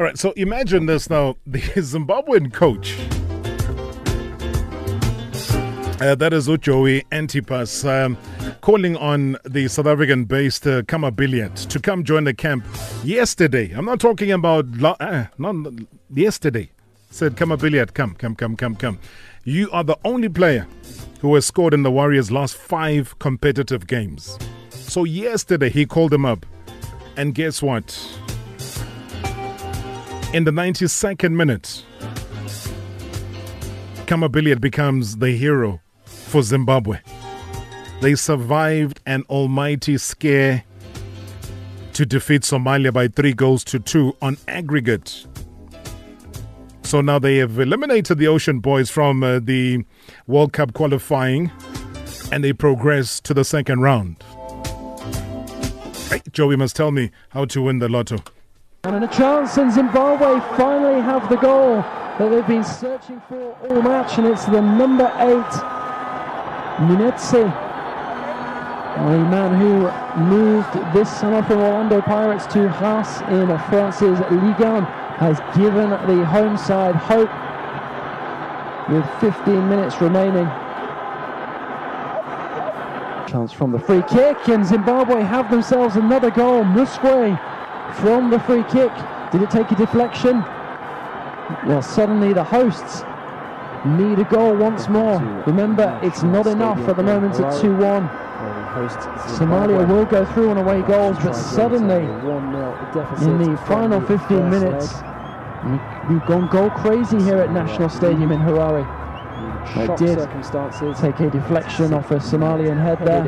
All right, so imagine this now. The Zimbabwean coach, uh, that is Ujoey Antipas, um, calling on the South African based uh, Khama Billiat to come join the camp yesterday. I'm not talking about uh, not yesterday. Said Khama Billiat, come, come, come, come, come. You are the only player who has scored in the Warriors' last five competitive games. So yesterday he called him up. And guess what? In the 92nd minute, Khama Billiat becomes the hero for Zimbabwe. They survived an almighty scare to defeat Somalia by three goals to two on aggregate. So now they have eliminated the Ocean Boys from uh, the World Cup qualifying and they progress to the second round. Hey, Joey must tell me how to win the lotto. And a chance, and Zimbabwe finally have the goal that they've been searching for all match, and it's the number eight, Munetsi, the man who moved this summer from Orlando Pirates to Haas in France's Ligue 1, has given the home side hope with 15 minutes remaining. Chance from the free kick, and Zimbabwe have themselves another goal. Muskwe from the free kick. Did it take a deflection? Well, suddenly the hosts need a goal once more. Remember, it's not enough at the moment at 2 1. Somalia will go through on away goals, but suddenly, in the final 15 minutes, we've gone goal crazy here at National Stadium in Harare. It did take a deflection off a Somalian head there.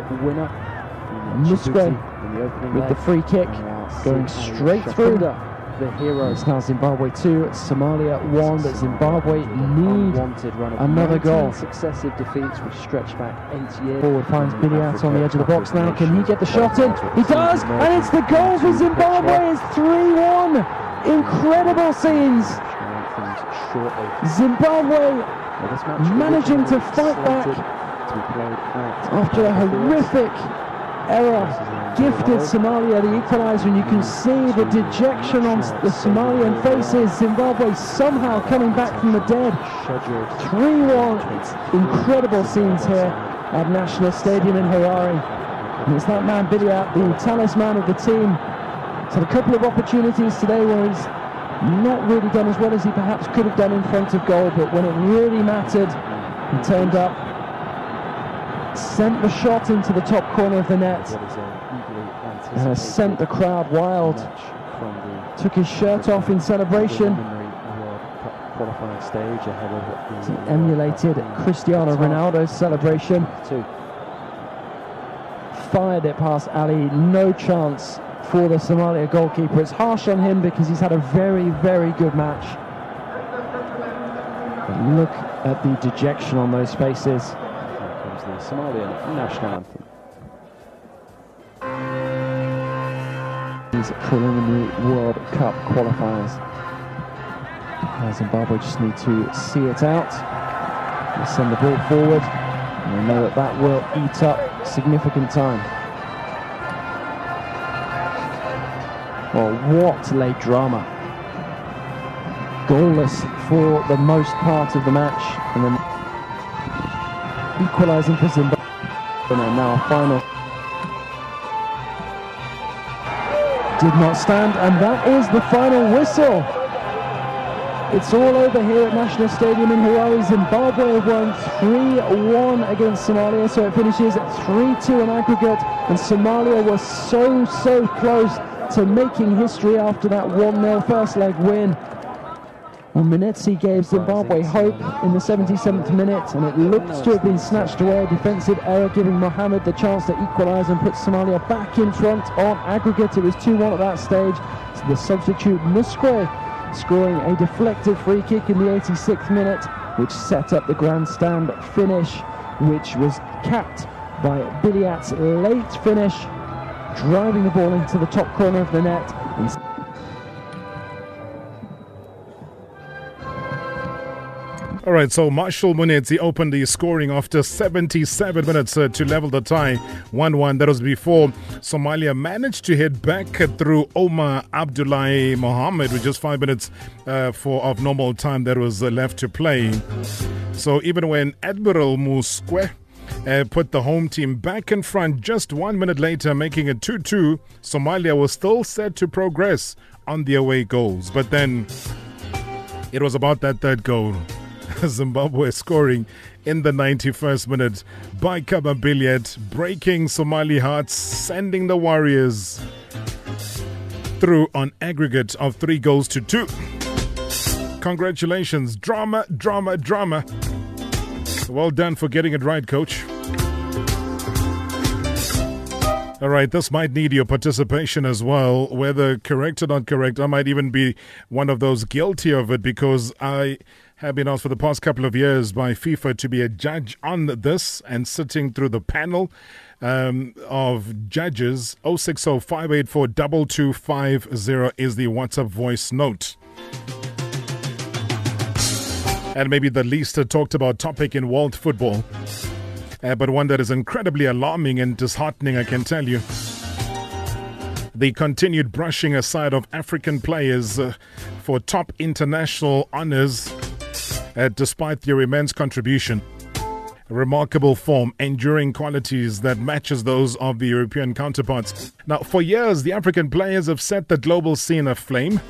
Muskwe with the free kick going straight through the hero. It's now Zimbabwe 2, Somalia 1, but Zimbabwe need another goal. Successive defeats which stretch back eight years. Forward finds Billiat on the edge of the box now. Can he get the shot in? He does, and it's the goal for Zimbabwe. It's 3-1. Incredible scenes. Zimbabwe managing to fight back after a horrific error gifted Somalia the equaliser and you can see the dejection on the Somalian faces. Zimbabwe somehow coming back from the dead. 3-1 incredible scenes here at National Stadium in Harare. And it's that man Billiat the talisman of the team. He's had a couple of opportunities today where he's not really done as well as he perhaps could have done in front of goal but when it really mattered he turned up sent the shot into the top corner of the net and has sent the crowd wild. Took his shirt off in celebration. Qualifying stage ahead of He emulated Cristiano Ronaldo's celebration. Fired it past Ali, no chance for the Somalia goalkeeper. It's harsh on him because he's had a very, very good match. But look at the dejection on those faces. Somalian national anthem. These preliminary World Cup qualifiers. Uh, Zimbabwe just need to see it out. They send the ball forward. And they know that that will eat up significant time. Well, what late drama. Goalless for the most part of the match. And then equalising for Zimbabwe. And now a final did not stand, and that is the final whistle. It's all over here at National Stadium in Harare. Zimbabwe have won 3-1 against Somalia, so it finishes 3-2 in aggregate, and Somalia was so, so close to making history after that 1-0 first leg win. Well, Munetsi gave Zimbabwe hope in the 77th minute, and it looked to have been snatched away. A defensive error giving Mohamed the chance to equalise and put Somalia back in front on aggregate. It was 2-1 at that stage. So the substitute Muskwe scoring a deflected free kick in the 86th minute, which set up the grandstand finish, which was capped by Billiat's late finish, driving the ball into the top corner of the net. All right, so Marshall Munetsi opened the scoring after 77 minutes uh, to level the tie 1 1. That was before Somalia managed to head back through Omar Abdullahi Mohammed with just five minutes uh, for of normal time that was uh, left to play. So even when Admiral Muskwe uh, put the home team back in front just one minute later, making it 2 2. Somalia was still set to progress on the away goals. But then it was about that third goal. Zimbabwe scoring in the 91st minute by Khama Billiat, breaking Somali hearts, sending the Warriors through on aggregate of three goals to two. Congratulations. Drama, drama, drama. Well done for getting it right, coach. All right, this might need your participation as well, whether correct or not correct. I might even be one of those guilty of it because I have been asked for the past couple of years by FIFA to be a judge on this and sitting through the panel um, of judges. 060 584 2250 is the WhatsApp voice note. And maybe the least talked about topic in world football uh, but one that is incredibly alarming and disheartening, I can tell you. The continued brushing aside of African players uh, for top international honors, uh, despite their immense contribution. Remarkable form, enduring qualities that matches those of the European counterparts. Now, for years, the African players have set the global scene aflame.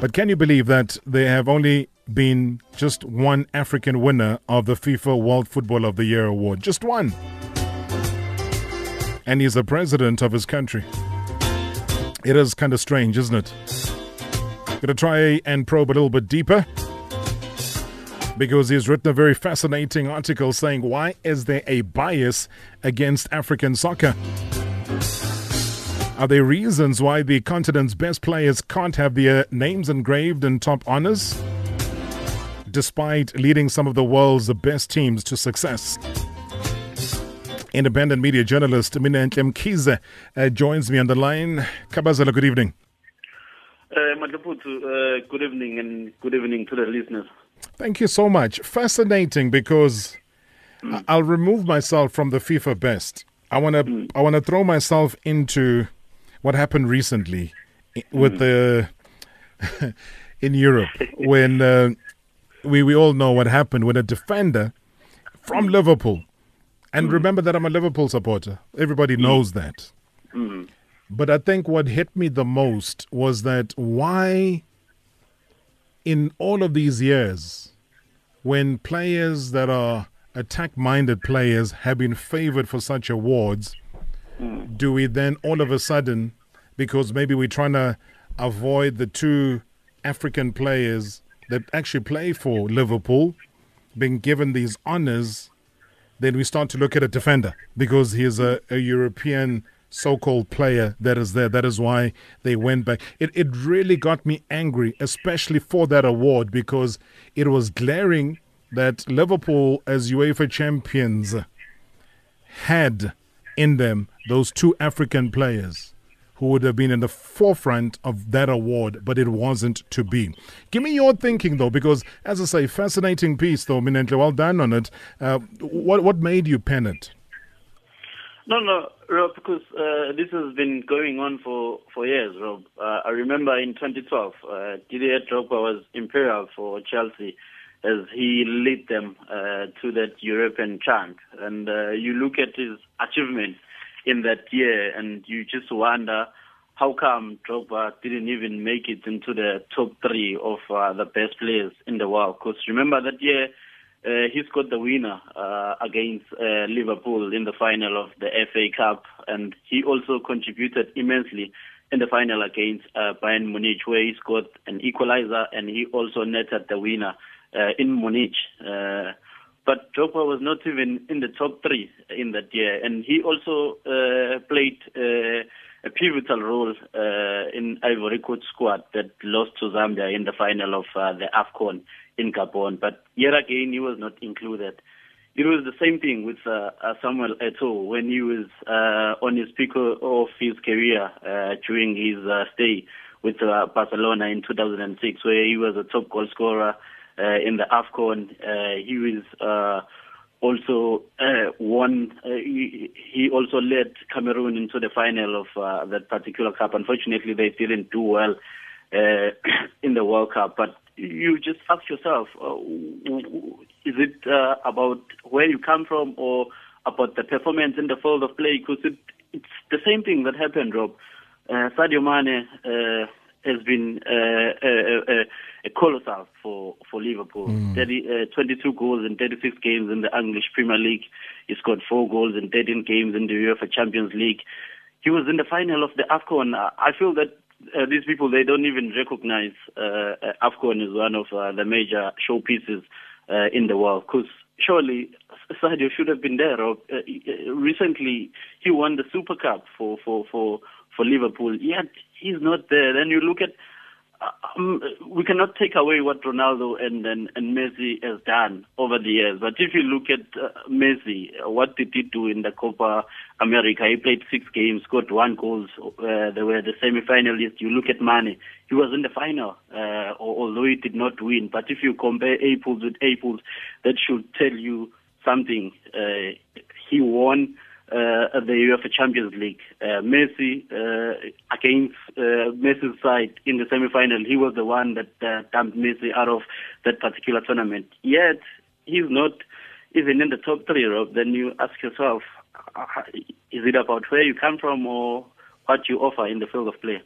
But can you believe that they have only been just one African winner of the FIFA World Football of the Year award. Just one. And he's the president of his country. It is kind of strange, isn't it? Gonna try and probe a little bit deeper because he's written a very fascinating article saying why is there a bias against African soccer? Are there reasons why the continent's best players can't have their names engraved in top honors? despite leading some of the world's best teams to success. Independent media journalist Minenhle Mkhize uh, joins me on the line. Khabazela, good evening. Uh, uh, good evening and good evening to the listeners. Thank you so much. Fascinating because mm. I'll remove myself from the FIFA best. I want to mm. I want to throw myself into what happened recently with mm. the in Europe when uh, we, we all know what happened when a defender from Liverpool, and mm. remember that I'm a Liverpool supporter, everybody mm. knows that. But I think what hit me the most was that why, in all of these years, when players that are attack minded players have been favored for such awards, mm. do we then all of a sudden, because maybe we're trying to avoid the two African players that actually play for Liverpool being given these honors, then we start to look at a defender because he's a, a European so-called player that is there. That is why they went back. It it really got me angry, especially for that award because it was glaring that Liverpool as UEFA champions had in them those two African players who would have been in the forefront of that award, but it wasn't to be. Give me your thinking, though, because, as I say, fascinating piece, though, Minenhle, well done on it. Uh, what, what made you pen it? No, no, Rob, because uh, this has been going on for, for years, Rob. Uh, I remember in 2012, uh, Didier Drogba was imperial for Chelsea as he led them uh, to that European champ. And uh, you look at his achievements in that year, and you just wonder how come Drogba didn't even make it into the top three of uh, the best players in the world. Because remember that year, uh, he scored the winner uh, against uh, Liverpool in the final of the FA Cup, and he also contributed immensely in the final against uh, Bayern Munich, where he scored an equalizer, and he also netted the winner uh, in Munich. Uh, but Drogba was not even in the top three in that year, and he also played a pivotal role uh, in Ivory Coast squad that lost to Zambia in the final of uh, the AFCON in Gabon. But yet again, he was not included. It was the same thing with uh, uh, Samuel Eto'o when he was uh, on his peak of his career uh, during his stay with Barcelona in 2006, where he was a top goal scorer in the AFCON. He was also uh, won. Uh, he, he also led Cameroon into the final of uh, that particular cup. Unfortunately, they didn't do well uh, in the World Cup. But you just ask yourself, uh, is it uh, about where you come from or about the performance in the field of play? Because it, it's the same thing that happened, Rob. Uh, Sadio Mane uh, has been uh, a, a, a colossal for, for Liverpool. Mm. 30, uh, 22 goals in 36 games in the English Premier League. He scored four goals in 13 games in the UEFA Champions League. He was in the final of the AFCON. I feel that uh, these people, they don't even recognize uh, uh AFCON as one of uh, the major showpieces uh, in the world. Because surely Sadio should have been there. Or, uh, recently, he won the Super Cup for, for, for, for Liverpool. Yet he's not there. Then you look at um, we cannot take away what Ronaldo and, and and Messi has done over the years. But if you look at uh, Messi, uh, what did he do in the Copa America? He played six games, scored one goal. Uh, they were the semi-finalists. You look at Mane, he was in the final, uh, although he did not win. But if you compare apples with apples, that should tell you something. Uh, he won uh, the UEFA Champions League. Uh, Messi uh, against uh, Messi's side in the semi-final, he was the one that uh, dumped Messi out of that particular tournament. Yet he's not even in the top three. Rob. Then you ask yourself, uh, is it about where you come from or what you offer in the field of play?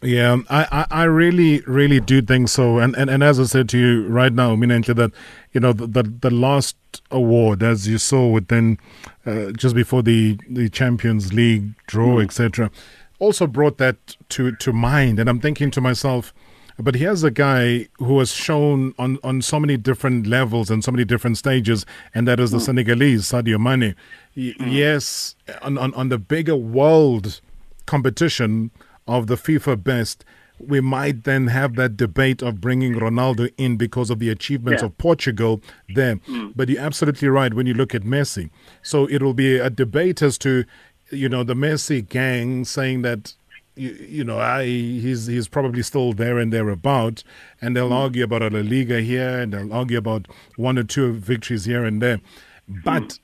Yeah, I, I, really, really do think so. And, and, and as I said to you right now, Minenhle, that, you know, the, the, the last award, as you saw within, uh, just before the, the Champions League draw, mm. etc., also brought that to, to mind. And I'm thinking to myself, but here's a guy who has shown on, on so many different levels and so many different stages, and that is the mm. Senegalese, Sadio Mane. Y- mm. Yes, on, on, on the bigger world competition, of the FIFA best, we might then have that debate of bringing Ronaldo in because of the achievements yeah. of Portugal there. Mm. But you're absolutely right when you look at Messi. So it'll be a debate as to, you know, the Messi gang saying that. You, you know, I, he's he's probably still there and thereabout, and they'll mm. argue about a La Liga here, and they'll argue about one or two victories here and there. But, mm.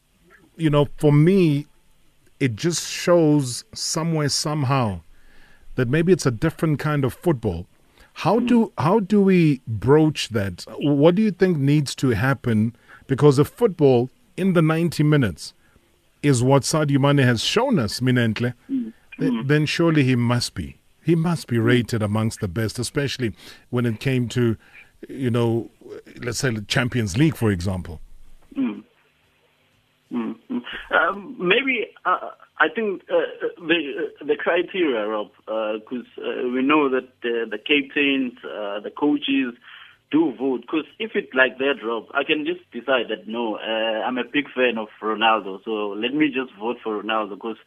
you know, for me, it just shows somewhere somehow that maybe it's a different kind of football. How do how do we broach that? What do you think needs to happen? Because if football in the 90 minutes is what Sadio Mane has shown us, Minenhle, mm-hmm. then surely he must be. He must be rated amongst the best, especially when it came to, you know, let's say the Champions League, for example. Mm. Mm-hmm. Um, maybe uh, I think uh, the the criteria, Rob, because uh, uh, we know that the, the captains, uh, the coaches do vote. Because if it's like that, Rob, I can just decide that no, uh, I'm a big fan of Ronaldo, so let me just vote for Ronaldo. Because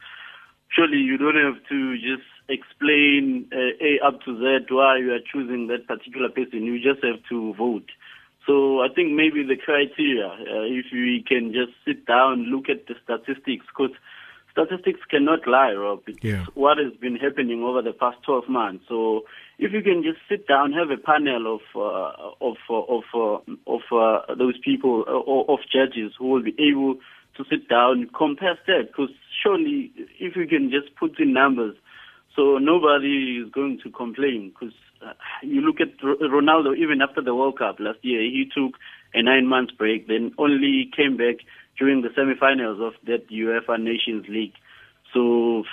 surely you don't have to just explain uh, A up to Z why you are choosing that particular person. You just have to vote. So I think maybe the criteria, uh, if we can just sit down, look at the statistics, because statistics cannot lie, Rob. It's yeah. what has been happening over the past 12 months. So if you can just sit down, have a panel of uh, of uh, of uh, of uh, those people uh, of judges who will be able to sit down, compare stats, because surely if you can just put in numbers, so nobody is going to complain. Because you look at Ronaldo, even after the World Cup last year, he took a nine month break, then only came back during the semi-finals of that UEFA Nations League. So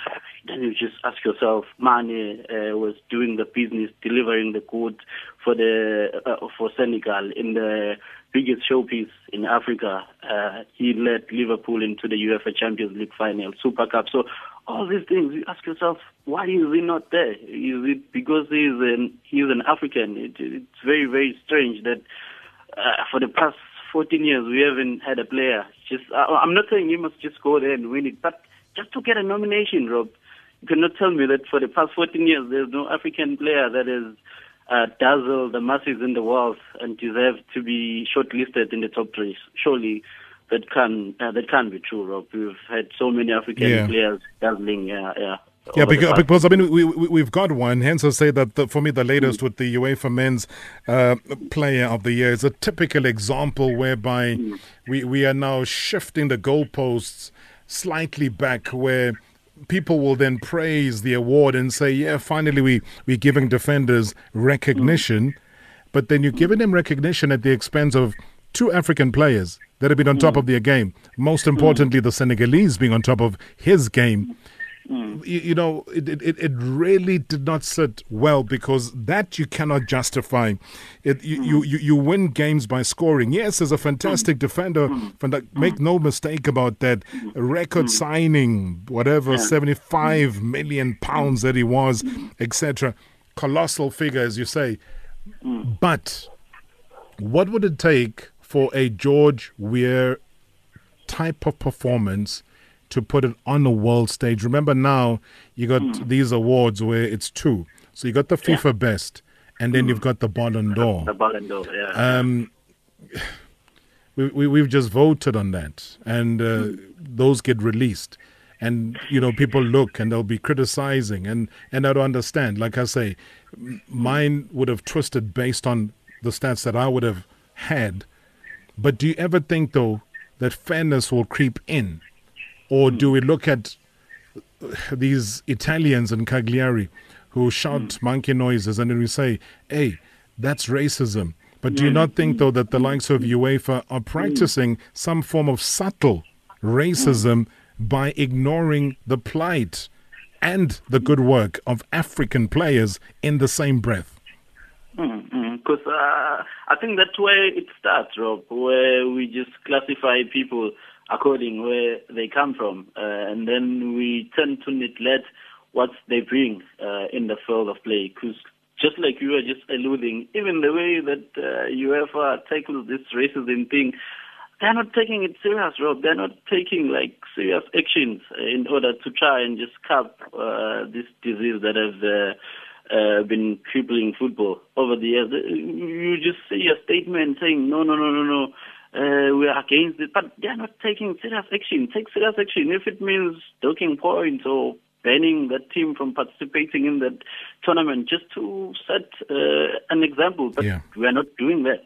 then you just ask yourself, Mane uh, was doing the business, delivering the goods for the uh, for Senegal in the biggest showpiece in Africa. Uh, he led Liverpool into the UEFA Champions League final, Super Cup. So all these things, you ask yourself, why is he not there? Is it because he's an he's an African? It, it's very very strange that uh, for the past 14 years, we haven't had a player. Just, I'm not saying you must just go there and win it, but just to get a nomination, Rob. You cannot tell me that for the past 14 years, there's no African player that has uh, dazzled the masses in the world and deserves to be shortlisted in the top three. Surely that can uh, that can be true, Rob. We've had so many African yeah. players dazzling. Yeah, yeah. Yeah, because, because I mean we, we we've got one. Hence, I say that the, for me the latest with the UEFA Men's uh, Player of the Year is a typical example whereby we we are now shifting the goalposts slightly back, where people will then praise the award and say, "Yeah, finally we we're giving defenders recognition," but then you're giving them recognition at the expense of two African players that have been on top mm. of their game. Most mm. importantly, the Senegalese being on top of his game. Mm. You, you know, it, it, it really did not sit well because that you cannot justify. It, you, you, you, you win games by scoring. Yes, as a fantastic defender, make no mistake about that. Record signing, whatever, 75 million pounds that he was, etc. Colossal figure, as you say. But what would it take for a George Weah type of performance to put it on a world stage. Remember now you got these awards where it's two. So you got the FIFA best and then you've got the Ballon d'Or. the Ballon d'Or, yeah. Um we, we we've just voted on that and uh, those get released and you know people look and they'll be criticizing and and I don't understand like I say mine would have twisted based on the stats that I would have had but do you ever think though that fairness will creep in? Or do we look at these Italians in Cagliari who shout mm. monkey noises and then we say, hey, that's racism. But do you mm. not think, though, that the likes of mm. UEFA are practicing some form of subtle racism by ignoring the plight and the good work of African players in the same breath? Because uh, I think that's where it starts, Rob, where we just classify people according where they come from, uh, and then we tend to neglect what they bring uh, in the field of play. Because just like you were just alluding, even the way that uh, UEFA tackles this racism thing, they're not taking it serious, Rob. They're not taking like serious actions in order to try and just cap uh, this disease that has uh, uh, been crippling football over the years. You just see a statement saying, no, no, no, no, no, uh, we are against it, but they're not taking serious action. Take serious action. If it means docking points or banning that team from participating in that tournament, just to set uh, an example. But Yeah. we are not doing that.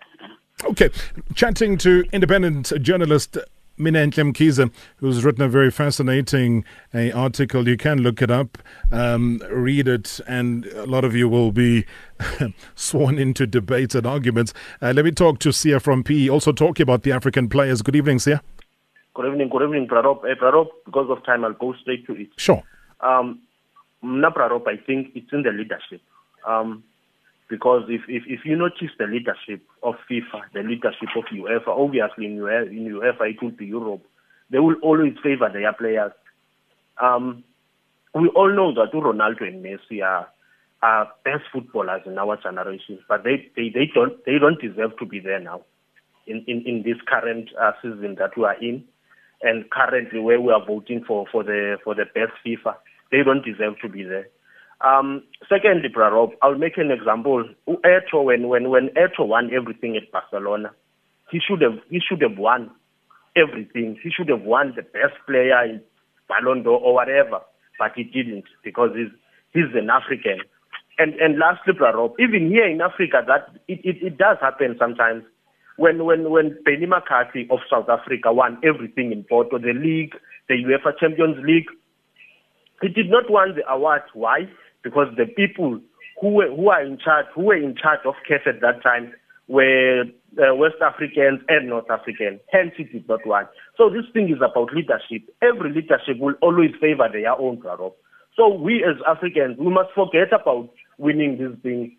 Okay, chatting to independent journalist Minenhle Mkhize, who's written a very fascinating uh, article. You can look it up, um, read it, and a lot of you will be sworn into debates and arguments. Uh, let me talk to Sia from PE, also talking about the African players. Good evening, Sia. Good evening, good evening, Prarop. Eh, Prarop, because of time, I'll go straight to it. Sure. Um, Mna Prarop, I think it's in the leadership. Um, because if, if, if you notice the leadership of FIFA, the leadership of UEFA, obviously in UEFA, in UEFA it will be Europe, they will always favor their players. Um, we all know that Ronaldo and Messi are, are best footballers in our generation, but they, they, they don't they don't deserve to be there now in, in, in this current uh, season that we are in, and currently where we are voting for, for the for the best FIFA, they don't deserve to be there. Um, secondly, Prarob, I'll make an example. Eto, when when when Eto won everything at Barcelona, he should have he should have won everything. He should have won the best player in Ballon d'Or or whatever, but he didn't because he's he's an African. And and lastly, Prarob, even here in Africa, that it, it, it does happen sometimes. When when when Benny McCarthy of South Africa won everything in Porto, the league, the UEFA Champions League, he did not want the award. Why? Because the people who were who are in charge, who were in charge of CAF at that time, were uh, West Africans and North Africans. Hence, he did not want. So this thing is about leadership. Every leadership will always favor their own Prarop. So we as Africans, we must forget about winning these things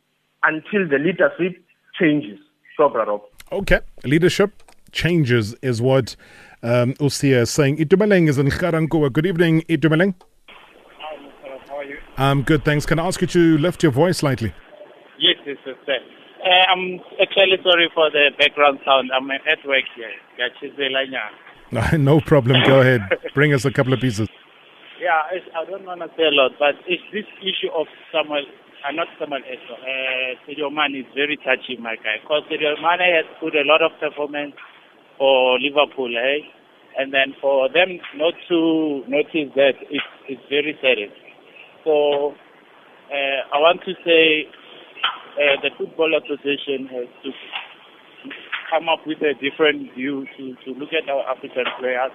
until the leadership changes. So. Okay, leadership changes is what um, Usia is saying. Itumeleng is in Ga-Rankuwa. Good evening, Itumeleng. I'm good, thanks. Can I ask you to lift your voice slightly? Yes, yes, yes. sir. Uh, I'm actually sorry for the background sound. I'm at work here. No problem. Go ahead. Bring us a couple of pieces. Yeah, I don't want to say a lot, but it's this issue of Samuel, uh, not Samuel Eto, uh, Sadio Mane is very touchy, my guy. Because Sadio Mane has put a lot of performance for Liverpool, eh? And then for them not to notice that, it's, it's very serious. So uh, I want to say uh, the Football Association has to come up with a different view to, to look at our African players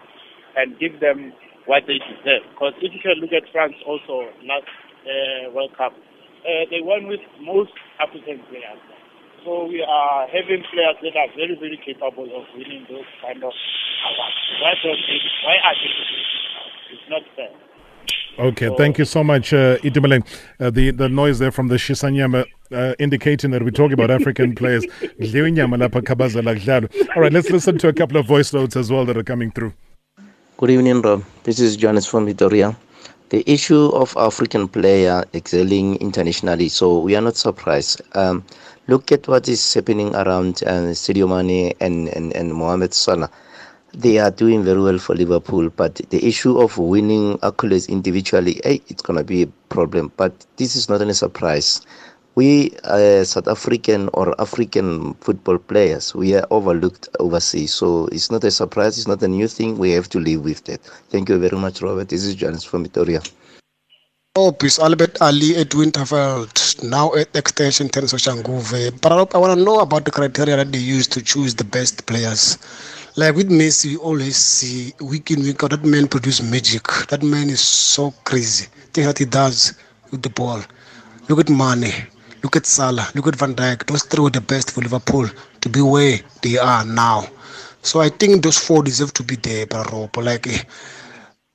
and give them what they deserve. Because if you can look at France also last uh, World Cup, uh, they won with most African players. So we are having players that are very, very capable of winning those kind of awards. Why, don't they, why are they It's not fair. Okay, thank you so much, uh, Itumeleng. Uh, the the noise there from the Shisanyama uh, indicating that we're talking about African players. All right, let's listen to a couple of voice notes as well that are coming through. Good evening, Rob. This is Johannes from Victoria. The issue of African player excelling internationally, so we are not surprised. Um, look at what is happening around uh, Sadio Mane and, and, and Mohamed Salah they are doing very well for Liverpool, but the issue of winning accolades individually, hey, it's going to be a problem. But this is not any surprise. We, uh, South African or African football players, we are overlooked overseas. So it's not a surprise, it's not a new thing. We have to live with that. Thank you very much, Robert. This is Johannes from Victoria. Oh, peace. Albert Ali at Winterveld, now at Extension 10 Soshanguve. But I want to know about the criteria that they use to choose the best players. Like with Messi, you always see week in, week out, that man produce magic. That man is so crazy. Things that he does with the ball. Look at Mane, look at Salah, look at Van Dijk. Those three were the best for Liverpool to be where they are now. So I think those four deserve to be there. But like, eh,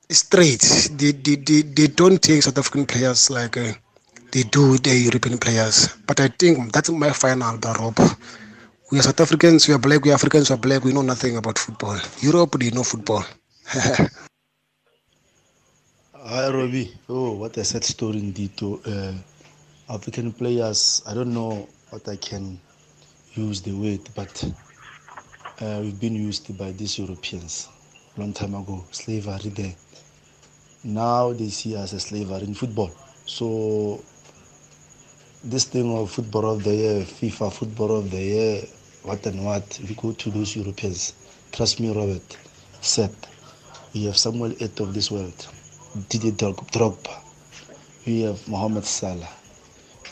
straight, they, they, they, they don't take South African players like uh, they do the European players. But I think that's my final, bro. We are South Africans, we are black, we are Africans, we are black, we know nothing about football. Europe, they know football. Hi, Robbie. Oh, what a sad story indeed. To uh, African players, I don't know what I can use the word, but uh, we've been used by these Europeans long time ago. Slavery there. Now they see us as slavery in football. So this thing of football of the year, FIFA football of the year, what and what, you go to those Europeans, trust me, Robert, said, we have Samuel Eto'o of this world, Didier Drogba, we have Mohamed Salah,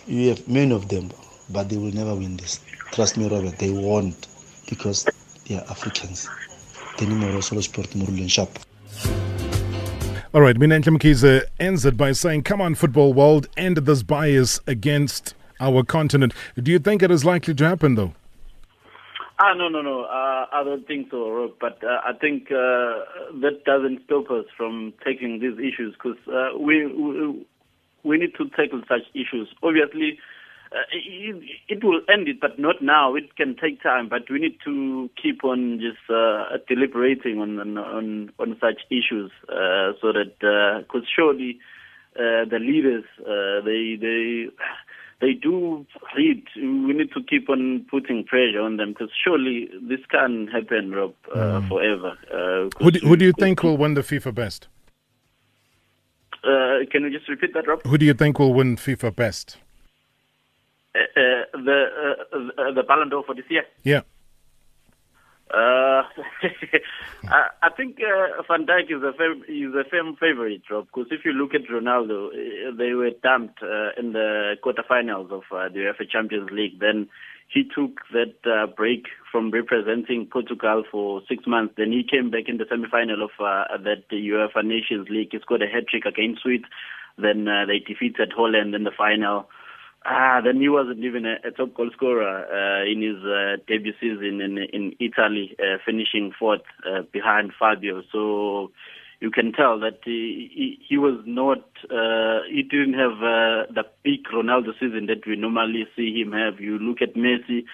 we have many of them, but they will never win this. Trust me, Robert, they won't because they are Africans. All right, Minenhle Mkhize ends it by saying, Come on, football world, end this bias against our continent. Do you think it is likely to happen, though? Ah, no, no, no. Uh, I don't think so, Rob. But uh, I think uh, that doesn't stop us from taking these issues because uh, we, we we need to tackle such issues. Obviously, uh, it, it, will end it, but not now. It can take time, but we need to keep on just uh, deliberating on, on on such issues so that because surely the leaders they they they do read. We need to keep on putting pressure on them because surely this can't happen, Rob, uh, mm. forever. Uh, who, do, who do you think will win the FIFA best? Uh, can you just repeat that, Rob? Who do you think will win FIFA best? Uh, uh, the uh, the Ballon d'Or for this year. Yeah. Uh, I, I, think uh, Van Dijk is a fam- is a firm favorite, Rob. Because if you look at Ronaldo, uh, they were dumped uh, in the quarterfinals of uh, the UEFA Champions League. Then he took that uh, break from representing Portugal for six months. Then he came back in the semi-final of that UEFA Nations League. He scored a hat trick against Switzerland. Then uh, they defeated Holland in the final. Ah, then he wasn't even a, a top goal scorer uh, in his uh, debut season in in Italy, uh, finishing fourth uh, behind Fabio. So you can tell that he, he, he was not, uh, he didn't have uh, the peak Ronaldo season that we normally see him have. You look at Messi,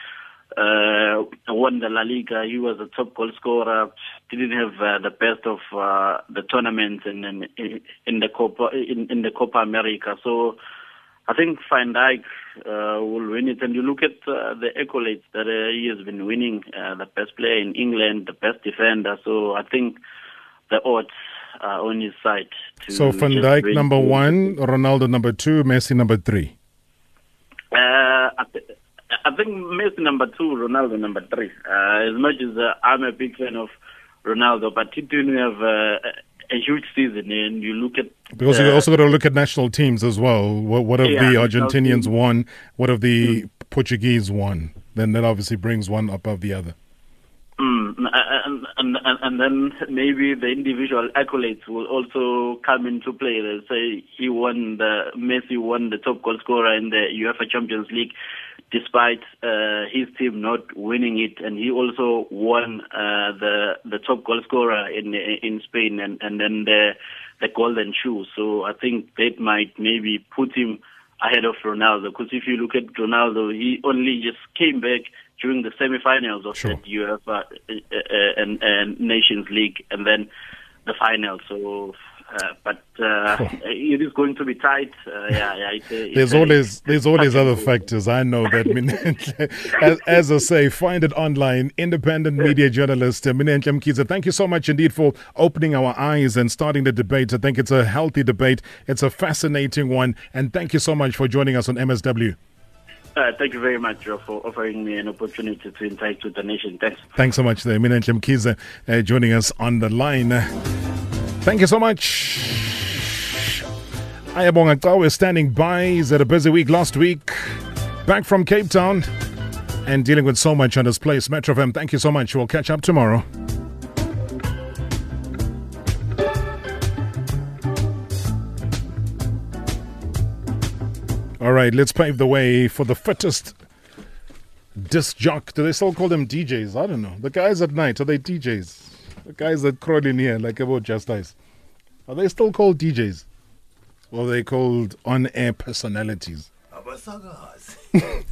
uh, won the La Liga. He was a top goal scorer. Didn't have uh, the best of uh, the tournaments in in, in the Copa in, in the Copa America. So I think Van Dijk uh, will win it. And you look at uh, the accolades that uh, he has been winning, uh, the best player in England, the best defender. So I think the odds are on his side. so Van Dijk number one, Ronaldo number two, Messi number three. Uh, I, th- I, think Messi number two, Ronaldo number three. Uh, as much as I'm a big fan of Ronaldo, but he didn't have a huge season, and you look at because you also got to look at national teams as well. What, what have Yeah, the Argentinians won? What have the Portuguese won? Then that obviously brings one above the other. Mm, and, and, and, and then maybe the individual accolades will also come into play. They'll say he won the Messi won the top goal scorer in the UEFA Champions League, despite uh, his team not winning it, and he also won uh, the the top goal scorer in in Spain, and and then the the golden shoe. So I think that might maybe put him ahead of Ronaldo. Because if you look at Ronaldo, he only just came back during the semi-finals of Sure. the UEFA uh, uh, and, and Nations League, and then the final. So, uh, but uh, it is going to be tight. Uh, yeah, yeah. It's a, it's There's a- always there's always other factors. I know that. As, as I say, find it online. Independent media journalist uh, Minenhle Mkhize. Thank you so much indeed for opening our eyes and starting the debate. I think it's a healthy debate. It's a fascinating one, and thank you so much for joining us on MSW. Uh, thank you very much, Joe, for offering me an opportunity to interact with the nation. Thanks. Thanks so much there, Minenhle Mkhize, uh, joining us on the line. Thank you so much. Ayabonga Kawe standing by. He's had a busy week last week. Back from Cape Town and dealing with so much on his place. Metro FM, thank you so much. We'll catch up tomorrow. All right, let's pave the way for the fittest disc jock. Do they still call them DJs? I don't know. The guys at night, are they DJs? The guys that crawl in here like about Just Ice. Are they still called DJs? Or are they called on air personalities?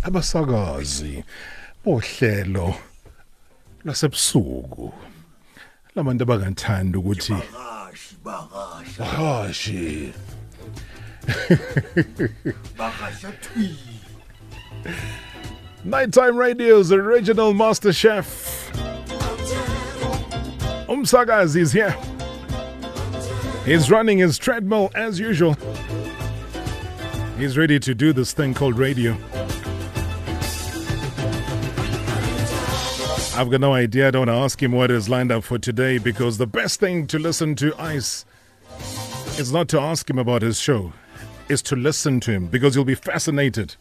Abasakazi. Bohlelo. Lasebusuku. Labantu abangathanda ukuthi Bakashi. Nighttime Radio's original master chef. Umsagazi is here. He's running his treadmill as usual. He's ready to do this thing called radio. I've got no idea. I don't want to ask him what is lined up for today because the best thing to listen to Ice is not to ask him about his show, is to listen to him because you'll be fascinated.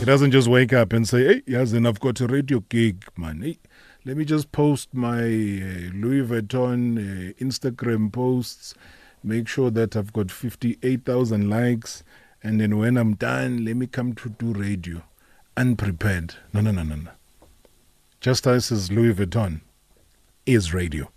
He doesn't just wake up and say, hey, yes, and I've got a radio gig, man. Hey, let me just post my uh, Louis Vuitton uh, Instagram posts, make sure that I've got 58,000 likes, and then when I'm done, let me come to do radio. Unprepared. No, no, no, no, no. Just as Louis Vuitton is radio.